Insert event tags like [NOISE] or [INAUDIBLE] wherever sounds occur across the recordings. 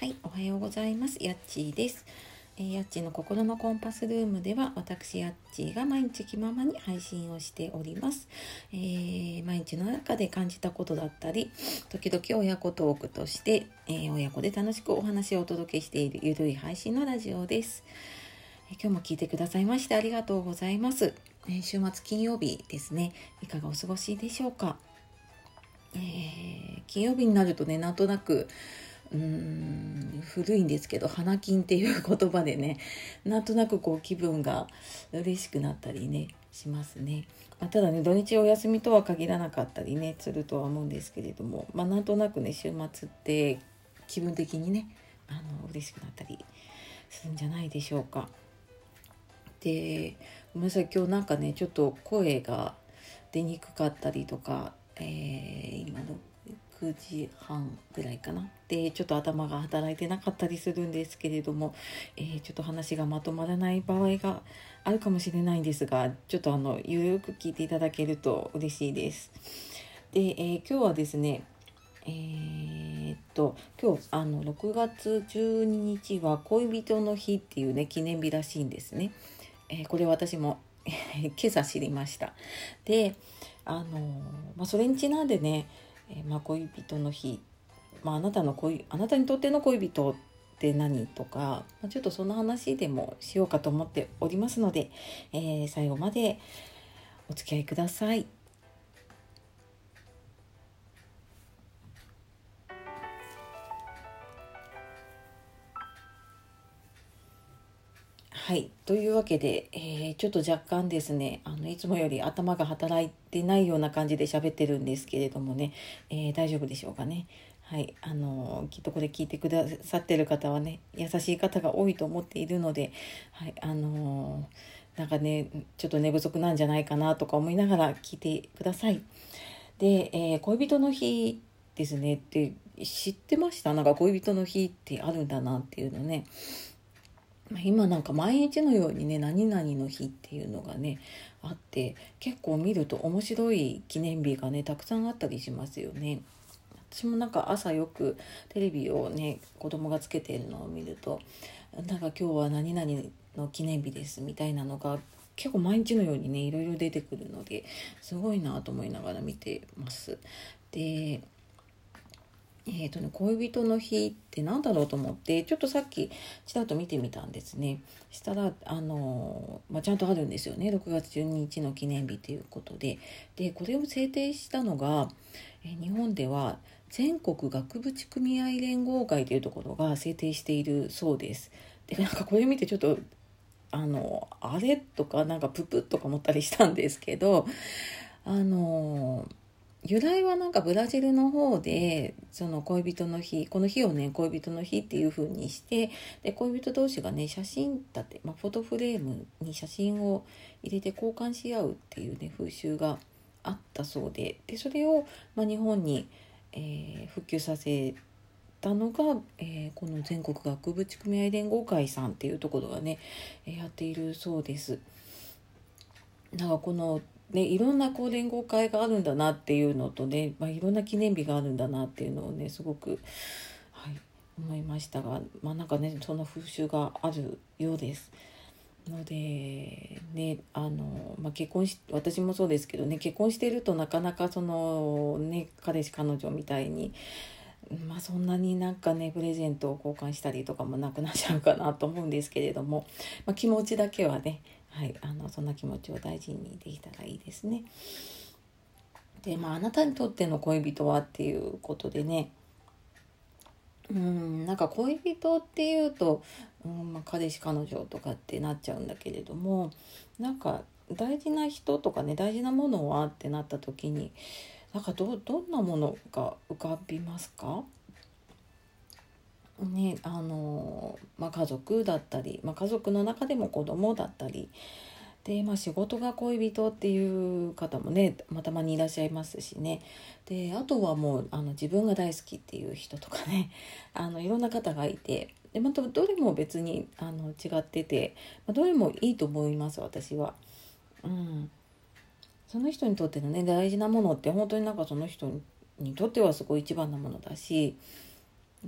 はい、おはようございます。やっちーです。えー、やっちーの心のコンパスルームでは、私やっちーが毎日気ままに配信をしております。えー、毎日の中で感じたことだったり、時々親子トークとして、えー、親子で楽しくお話をお届けしているゆるい配信のラジオです。え今日も聞いてくださいましてありがとうございます。え週末金曜日ですね。いかがお過ごしでしょうか。え金曜日になるとね、なんとなく、うーん古いんですけど花金っていう言葉でねなんとなくこう気分が嬉しくなったりねしますね、まあ、ただね土日お休みとは限らなかったりねするとは思うんですけれども、まあ、なんとなくね週末って気分的にねあの嬉しくなったりするんじゃないでしょうか。でごめんなさい今日なんかねちょっと声が出にくかったりとか、えー、今の9時半ぐらいかなでちょっと頭が働いてなかったりするんですけれども、えー、ちょっと話がまとまらない場合があるかもしれないんですがちょっとあのゆるく聞いていただけると嬉しいです。で、えー、今日はですねえー、っと今日あの6月12日は恋人の日っていうね記念日らしいんですね。え、これ私も [LAUGHS] 今朝知りました。であのまあ、それにちなんでねえー、まあ、恋人の日、まあ、あなたの恋あなたにとっての恋人って何とか、まあ、ちょっとその話でもしようかと思っておりますので、えー、最後までお付き合いください。はい。というわけで、えー、ちょっと若干ですね、あの、いつもより頭が働いてないような感じで喋ってるんですけれどもね、えー、大丈夫でしょうかね。はい。あのきっとこれ聞いてくださってる方はね、優しい方が多いと思っているので、はい。あのなんかね、ちょっと寝不足なんじゃないかなとか思いながら聞いてください。で、えー、恋人の日ですねって知ってました？なんか恋人の日ってあるんだなっていうのね。今なんか毎日のようにね何々の日っていうのがねあって結構見ると面白い記念日がねたくさんあったりしますよね。私もなんか朝よくテレビをね子供がつけてるのを見るとなんか今日は何々の記念日ですみたいなのが結構毎日のようにねいろいろ出てくるのですごいなと思いながら見てます。でえーとね、恋人の日って何だろうと思ってちょっとさっきちらっと見てみたんですね。したらあの、まあ、ちゃんとあるんですよね。6月12日の記念日ということで。でこれを制定したのが、えー、日本では全国額縁組合連合会というところが制定しているそうです。でなんかこれ見てちょっとあのあれとかなんかププッとか思ったりしたんですけどあの由来はなんかブラジルの方でその恋人の日この日をね恋人の日っていう風にしてで恋人同士がね写真立て、まあ、フォトフレームに写真を入れて交換し合うっていうね風習があったそうででそれを、まあ、日本に、えー、復旧させたのが、えー、この全国学部地組合連合会さんっていうところがねやっているそうです。なんかこのね、いろんなこう連合会があるんだなっていうのとね、まあ、いろんな記念日があるんだなっていうのをねすごく、はい、思いましたが、まあ、なんかねその風習があるようです。のでねあの、まあ、結婚し私もそうですけどね結婚してるとなかなかそのね彼氏彼女みたいにまあそんなになんかねプレゼントを交換したりとかもなくなっちゃうかなと思うんですけれども、[LAUGHS] まあ、気持ちだけはねはい、あのそんな気持ちを大事にできたらいいですね。でまああなたにとっての恋人はっていうことでねうんなんか恋人っていうと、うんまあ、彼氏彼女とかってなっちゃうんだけれどもなんか大事な人とかね大事なものはってなった時になんかどどんなものが浮かびますか？ねあのまあ、家族だったり、まあ、家族の中でも子供だったり。で、まあ、仕事が恋人っていう方もね、ま、たまにいらっしゃいますしね。であとはもうあの自分が大好きっていう人とかね。[LAUGHS] あのいろんな方がいて。でまたどれも別にあの違ってて、まあ、どれもいいと思います私は。うん、その人にとってのね大事なものって本当になんかその人にとってはすごい一番なものだし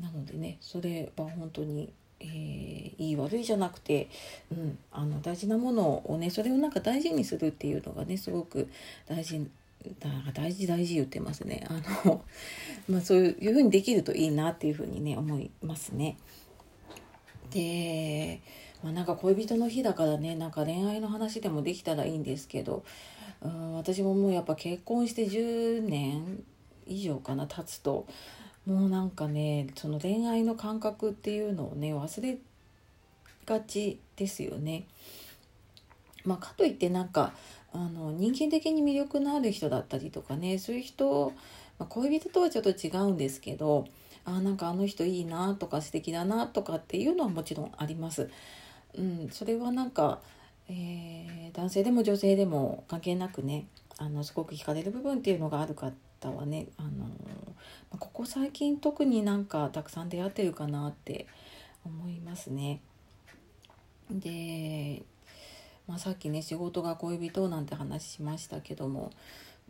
なのでねそれは本当に、えー、いい悪いじゃなくて、うん、あの大事なものをねそれをなんか大事にするっていうのがねすごく大事だ大事大事言ってますねあの、[LAUGHS] まあ、そういうふうにできるといいなっていうふうにね思いますね。で、まあ、なんか恋人の日だからねなんか恋愛の話でもできたらいいんですけど、うん、私ももうやっぱ結婚して10年以上かな経つともうなんかねその恋愛の感覚っていうのをね忘れがちですよね。まあ、かといってなんかあの人間的に魅力のある人だったりとかねそういう人、まあ、恋人とはちょっと違うんですけどあなんかあの人いいなとか素敵だなとかっていうのはもちろんあります。うん、それはなんか、えー、男性でも女性でも関係なくねあのすごく惹かれる部分っていうのがある方はね、あのここ最近特になんかたくさん出会ってるかなって思いますね。でまあ、さっきね仕事が恋人なんて話しましたけども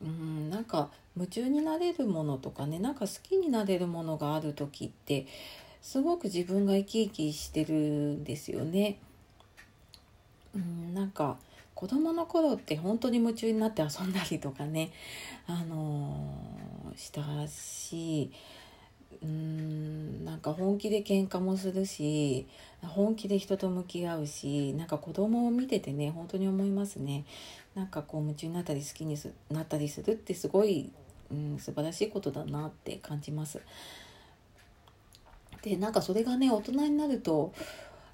うんなんか夢中になれるものとかねなんか好きになれるものがある時ってすごく自分が生き生きしてるんですよね。うんなんか子供の頃って本当に夢中になって遊んだりとかね、あのー、したしうんなんか本気で喧嘩もするし本気で人と向き合うしなんか子供を見ててね本当に思いますね。なんかこう夢中になったり好きになったりするってすごい、うん、素晴らしいことだなって感じます。でなんかそれがね大人になると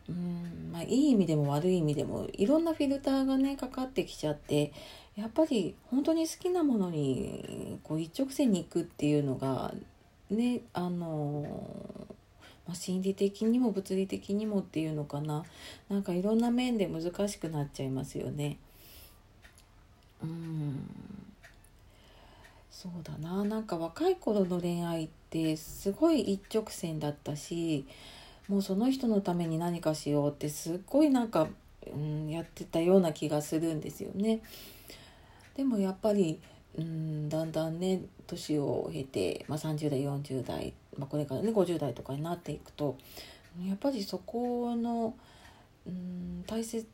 うんまあ、いい意味でも悪い意味でもいろんなフィルターがねかかってきちゃってやっぱり本当に好きなものにこう一直線に行くっていうのがねあのまあ、心理的にも物理的にもっていうのかな。なんかいろんな面で難しくなっちゃいますよね。うん。そうだな。なんか若い頃の恋愛ってすごい一直線だったしもうその人のために何かしようってすっごいなんか、うん、やってたような気がするんですよね。でもやっぱりうんだんだんね年を経て、まあ、30代40代、まあ、これからね50代とかになっていくとやっぱりそこのうん大切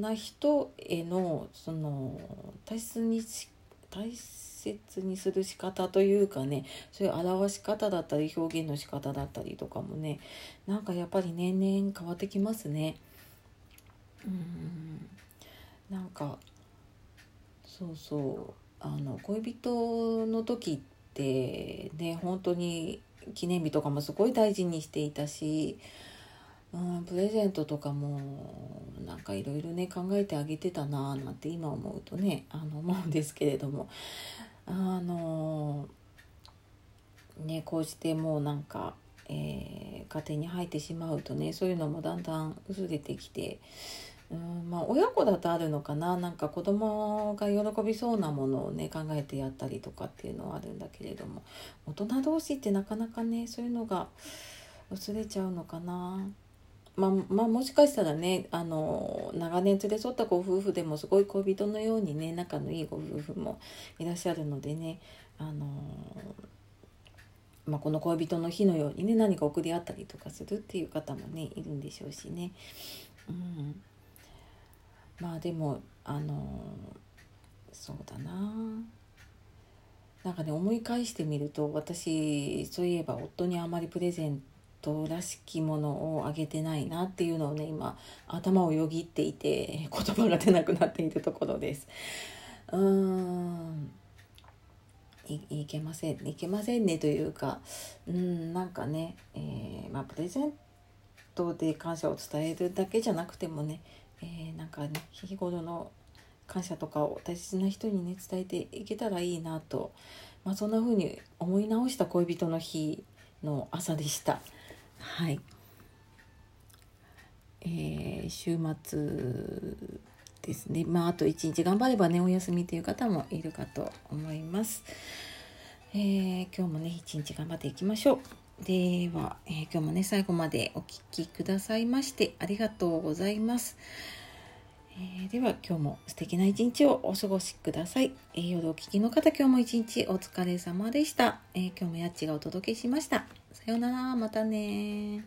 な人へのその大切に大切切にする仕方というかねそういう表し方だったり表現の仕方だったりとかもねなんかやっぱり年々変わってきますね。うん。なんかそうそう。あの恋人の時ってね本当に記念日とかもすごい大事にしていたし、うん、プレゼントとかもなんかいろいろね考えてあげてたなーなんて今思うとねあの思うんですけれども。あのねこうしてもうなんか、えー、家庭に入ってしまうとねそういうのもだんだん薄れてきて。うんまあ、親子だとあるのかななんか子供が喜びそうなものをね考えてやったりとかっていうのはあるんだけれども大人同士ってなかなかねそういうのが薄れちゃうのかな。まあ、まあ、もしかしたらねあの長年連れ添ったご夫婦でもすごい恋人のようにね仲のいいご夫婦もいらっしゃるのでねあの、まあ、この恋人の日のようにね何か送り合ったりとかするっていう方もねいるんでしょうしね。うんまあでもあのそうだななんかね思い返してみると私そういえば夫にあまりプレゼントらしきものをあげてないなっていうのをね今頭をよぎっていて [LAUGHS] 言葉が出なくなっているところです。うーんいいけませんいけませんねというかうんなんかね、えー、まあ、プレゼントで感謝を伝えるだけじゃなくてもねえー、なんかね日頃の感謝とかを大切な人にね伝えていけたらいいなと、まあ、そんな風に思い直した恋人の日の朝でした。はい、えー、週末ですねまああと一日頑張ればねお休みという方もいるかと思います。えー、今日もね一日頑張っていきましょう。では、えー、今日もね最後までお聴きくださいましてありがとうございます。えー、では今日も素敵な一日をお過ごしください。えー、夜お聞きの方今日も一日お疲れ様でした。えー、今日もやっちがお届けしました。さようなら、またね